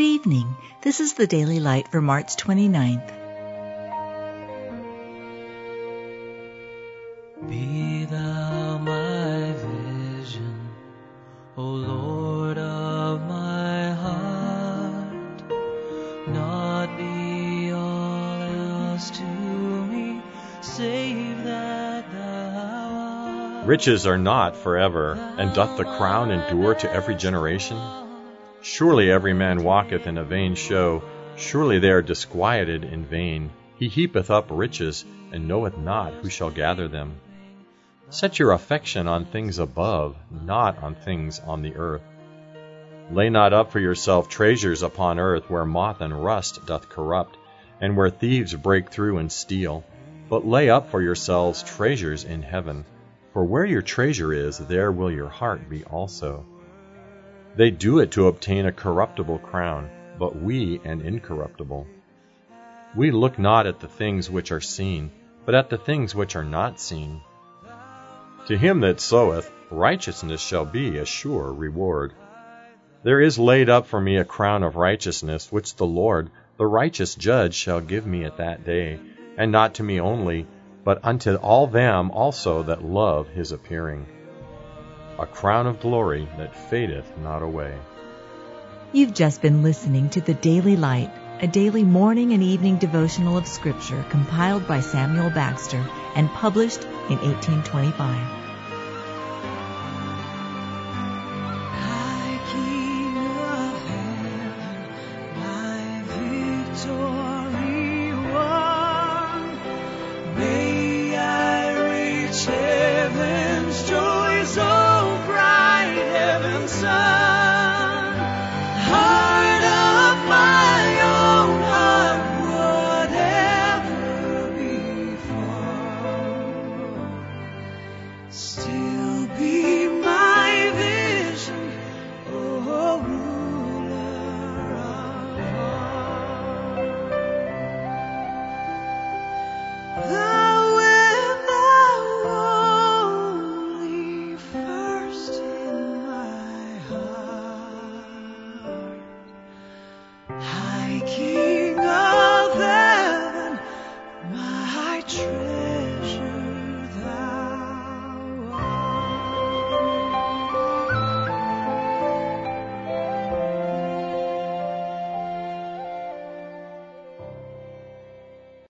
evening. This is the Daily Light for March 29th. Be thou my vision, O Lord of my heart, not be all else to me, save that thou art. Riches are not forever, and doth the crown endure to every generation? Surely every man walketh in a vain show, surely they are disquieted in vain. He heapeth up riches, and knoweth not who shall gather them. Set your affection on things above, not on things on the earth. Lay not up for yourself treasures upon earth, where moth and rust doth corrupt, and where thieves break through and steal. But lay up for yourselves treasures in heaven, for where your treasure is, there will your heart be also. They do it to obtain a corruptible crown, but we an incorruptible. We look not at the things which are seen, but at the things which are not seen. To him that soweth, righteousness shall be a sure reward. There is laid up for me a crown of righteousness, which the Lord, the righteous judge, shall give me at that day, and not to me only, but unto all them also that love his appearing a crown of glory that fadeth not away. You've just been listening to The Daily Light, a daily morning and evening devotional of Scripture compiled by Samuel Bagster and published in 1825. High King sun.